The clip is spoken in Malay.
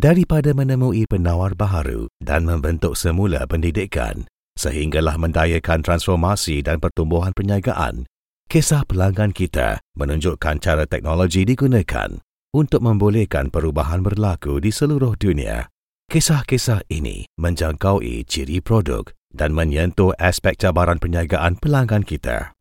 daripada menemui penawar baharu dan membentuk semula pendidikan sehinggalah mendayakan transformasi dan pertumbuhan perniagaan. Kisah pelanggan kita menunjukkan cara teknologi digunakan untuk membolehkan perubahan berlaku di seluruh dunia. Kisah-kisah ini menjangkaui ciri produk dan menyentuh aspek cabaran perniagaan pelanggan kita.